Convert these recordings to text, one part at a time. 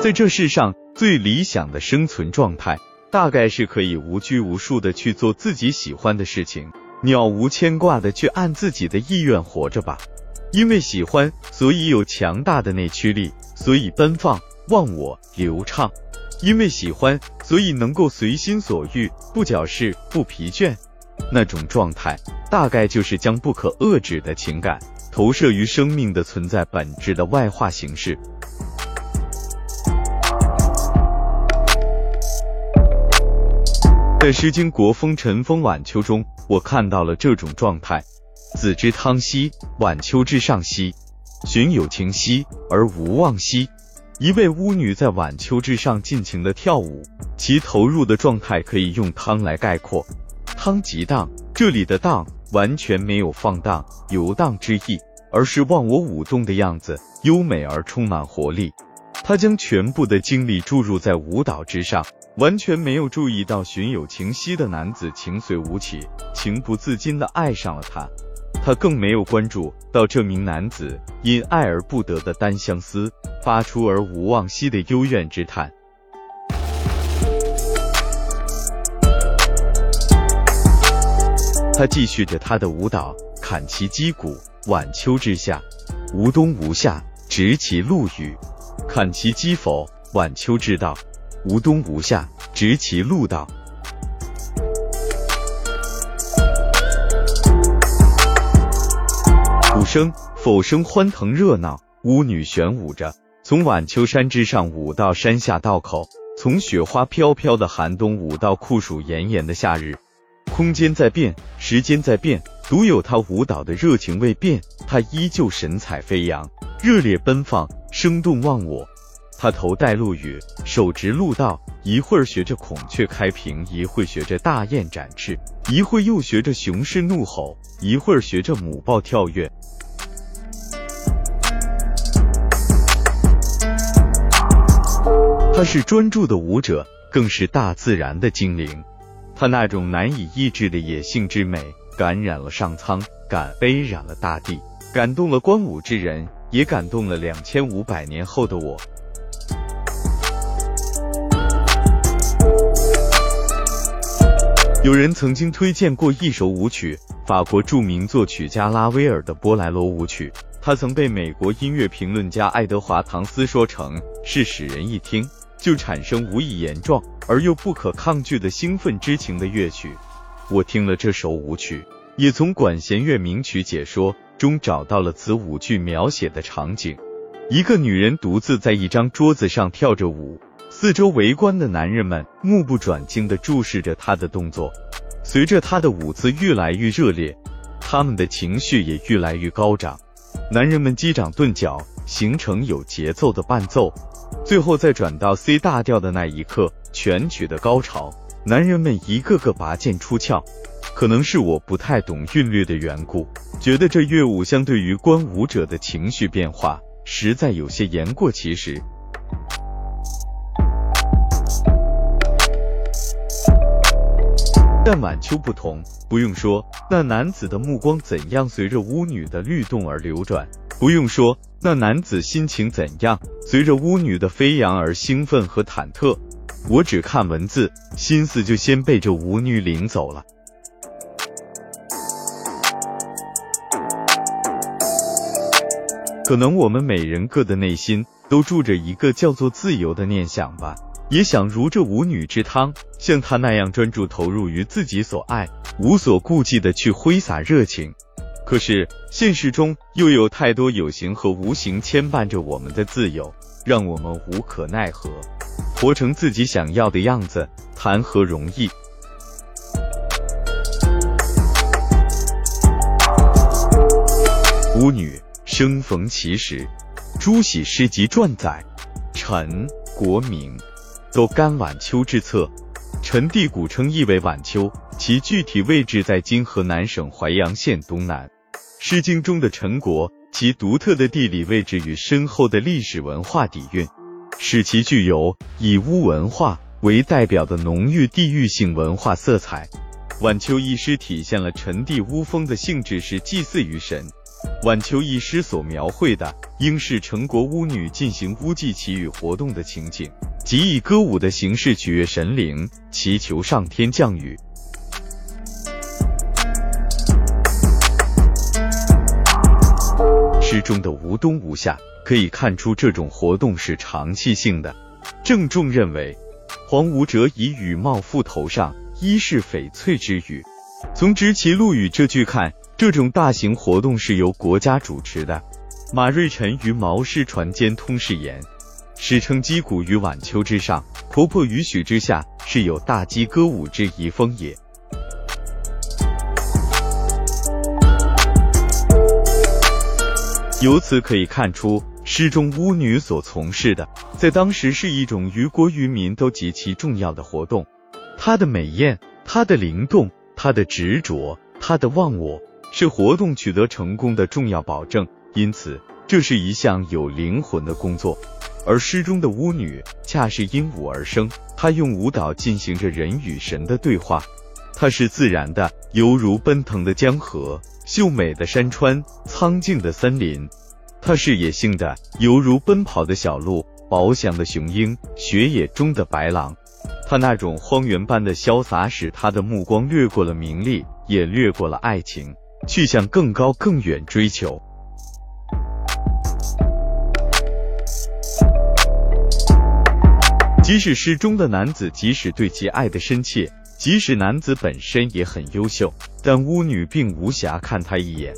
在这世上最理想的生存状态，大概是可以无拘无束的去做自己喜欢的事情，了无牵挂的去按自己的意愿活着吧。因为喜欢，所以有强大的内驱力，所以奔放、忘我、流畅。因为喜欢，所以能够随心所欲，不矫饰，不疲倦。那种状态，大概就是将不可遏制的情感投射于生命的存在本质的外化形式。在《诗经·国风·晨风晚秋》中，我看到了这种状态：子之汤兮，晚秋之上兮，寻有情兮而无望兮。一位巫女在晚秋之上尽情的跳舞，其投入的状态可以用汤来概括。汤即荡，这里的荡完全没有放荡、游荡之意，而是忘我舞动的样子，优美而充满活力。他将全部的精力注入在舞蹈之上，完全没有注意到寻有情兮的男子情随舞起，情不自禁的爱上了他。他更没有关注到这名男子因爱而不得的单相思，发出而无望兮的幽怨之叹。他继续着他的舞蹈，砍其击鼓。晚秋之下，无冬无夏，执其陆羽。砍其击否？晚秋之道，无冬无夏，执其路道。鼓声、否声欢腾热闹，巫女旋舞着，从晚秋山之上舞到山下道口，从雪花飘飘的寒冬舞到酷暑炎炎的夏日。空间在变，时间在变，独有他舞蹈的热情未变。他依旧神采飞扬，热烈奔放，生动忘我。他头戴鹿羽，手执鹿道，一会儿学着孔雀开屏，一会学着大雁展翅，一会又学着雄狮怒吼，一会儿学着母豹跳跃。他是专注的舞者，更是大自然的精灵。他那种难以抑制的野性之美，感染了上苍，感悲染了大地，感动了观舞之人，也感动了两千五百年后的我。有人曾经推荐过一首舞曲，法国著名作曲家拉威尔的《波莱罗舞曲》，他曾被美国音乐评论家爱德华·唐斯说成是使人一听。就产生无以言状而又不可抗拒的兴奋之情的乐曲。我听了这首舞曲，也从管弦乐名曲解说中找到了此舞剧描写的场景：一个女人独自在一张桌子上跳着舞，四周围观的男人们目不转睛地注视着她的动作。随着她的舞姿越来越热烈，他们的情绪也越来越高涨。男人们击掌顿脚，形成有节奏的伴奏。最后再转到 C 大调的那一刻，全曲的高潮，男人们一个个拔剑出鞘。可能是我不太懂韵律的缘故，觉得这乐舞相对于观舞者的情绪变化，实在有些言过其实。但晚秋不同，不用说，那男子的目光怎样随着巫女的律动而流转。不用说，那男子心情怎样，随着巫女的飞扬而兴奋和忐忑。我只看文字，心思就先被这舞女领走了。可能我们每人各的内心都住着一个叫做自由的念想吧，也想如这舞女之汤，像她那样专注投入于自己所爱，无所顾忌的去挥洒热情。可是现实中又有太多有形和无形牵绊着我们的自由，让我们无可奈何。活成自己想要的样子，谈何容易？舞女生逢其时，朱熹诗集传载：陈国明，都干晚秋之策。陈地古称意为晚秋，其具体位置在今河南省淮阳县东南。《诗经》中的陈国，其独特的地理位置与深厚的历史文化底蕴，使其具有以巫文化为代表的浓郁地域性文化色彩。晚秋一诗体现了陈地巫风的性质是祭祀于神。晚秋一诗所描绘的应是陈国巫女进行巫祭祈雨活动的情景，即以歌舞的形式取悦神灵，祈求上天降雨。诗中的无冬无夏，可以看出这种活动是长期性的。郑重认为，黄无者以羽帽覆头上，一是翡翠之羽。从执其露羽这句看，这种大型活动是由国家主持的。马瑞辰于毛氏传间通誓言，史称击鼓于晚秋之上，婆婆于许之下，是有大击歌舞之遗风也。由此可以看出，诗中巫女所从事的，在当时是一种于国于民都极其重要的活动。她的美艳，她的灵动，她的执着，她的忘我，是活动取得成功的重要保证。因此，这是一项有灵魂的工作。而诗中的巫女，恰是因舞而生，她用舞蹈进行着人与神的对话。她是自然的，犹如奔腾的江河。秀美的山川，苍劲的森林，她是野性的，犹如奔跑的小鹿，翱翔的雄鹰，雪野中的白狼。它那种荒原般的潇洒，使他的目光掠过了名利，也掠过了爱情，去向更高更远追求。即使诗中的男子，即使对其爱的深切。即使男子本身也很优秀，但巫女并无暇看他一眼。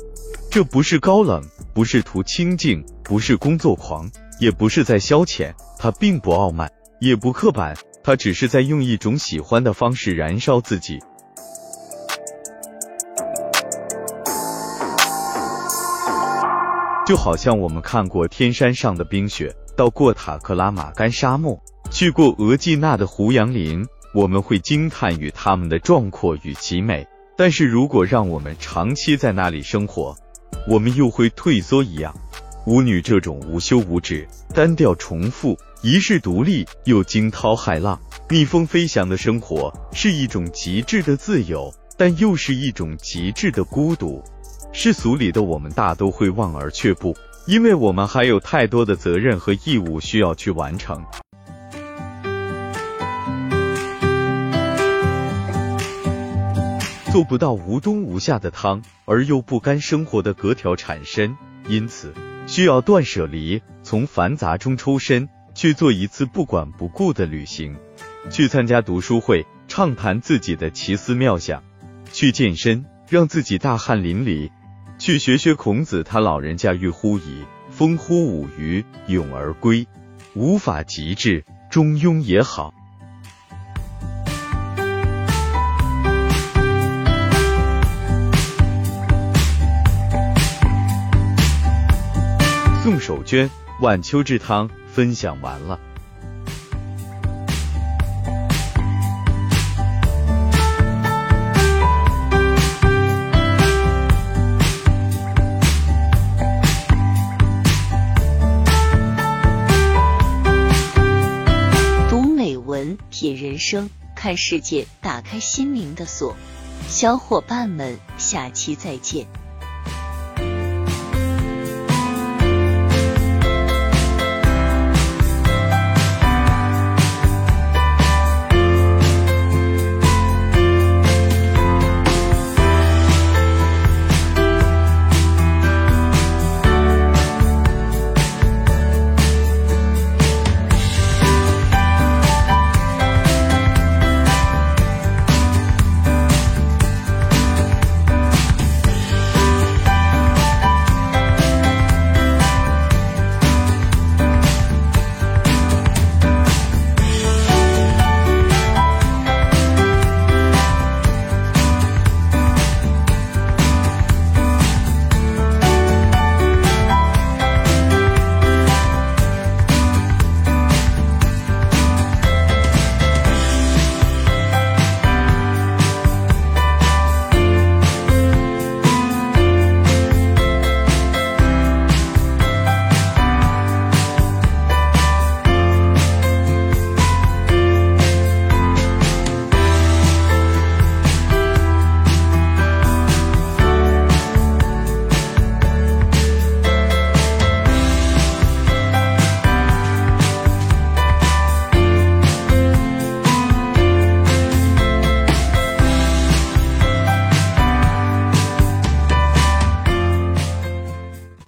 这不是高冷，不是图清静，不是工作狂，也不是在消遣。他并不傲慢，也不刻板，他只是在用一种喜欢的方式燃烧自己。就好像我们看过天山上的冰雪，到过塔克拉玛干沙漠，去过额济纳的胡杨林。我们会惊叹于他们的壮阔与奇美，但是如果让我们长期在那里生活，我们又会退缩一样。舞女这种无休无止、单调重复、一世独立又惊涛骇浪、逆风飞翔的生活，是一种极致的自由，但又是一种极致的孤独。世俗里的我们大都会望而却步，因为我们还有太多的责任和义务需要去完成。做不到无冬无夏的汤，而又不甘生活的格调产生，因此需要断舍离，从繁杂中抽身，去做一次不管不顾的旅行，去参加读书会，畅谈自己的奇思妙想，去健身，让自己大汗淋漓，去学学孔子，他老人家欲乎矣，风乎舞于，咏而归，无法极致，中庸也好。宋守娟晚秋之汤分享完了。生，看世界，打开心灵的锁。小伙伴们，下期再见。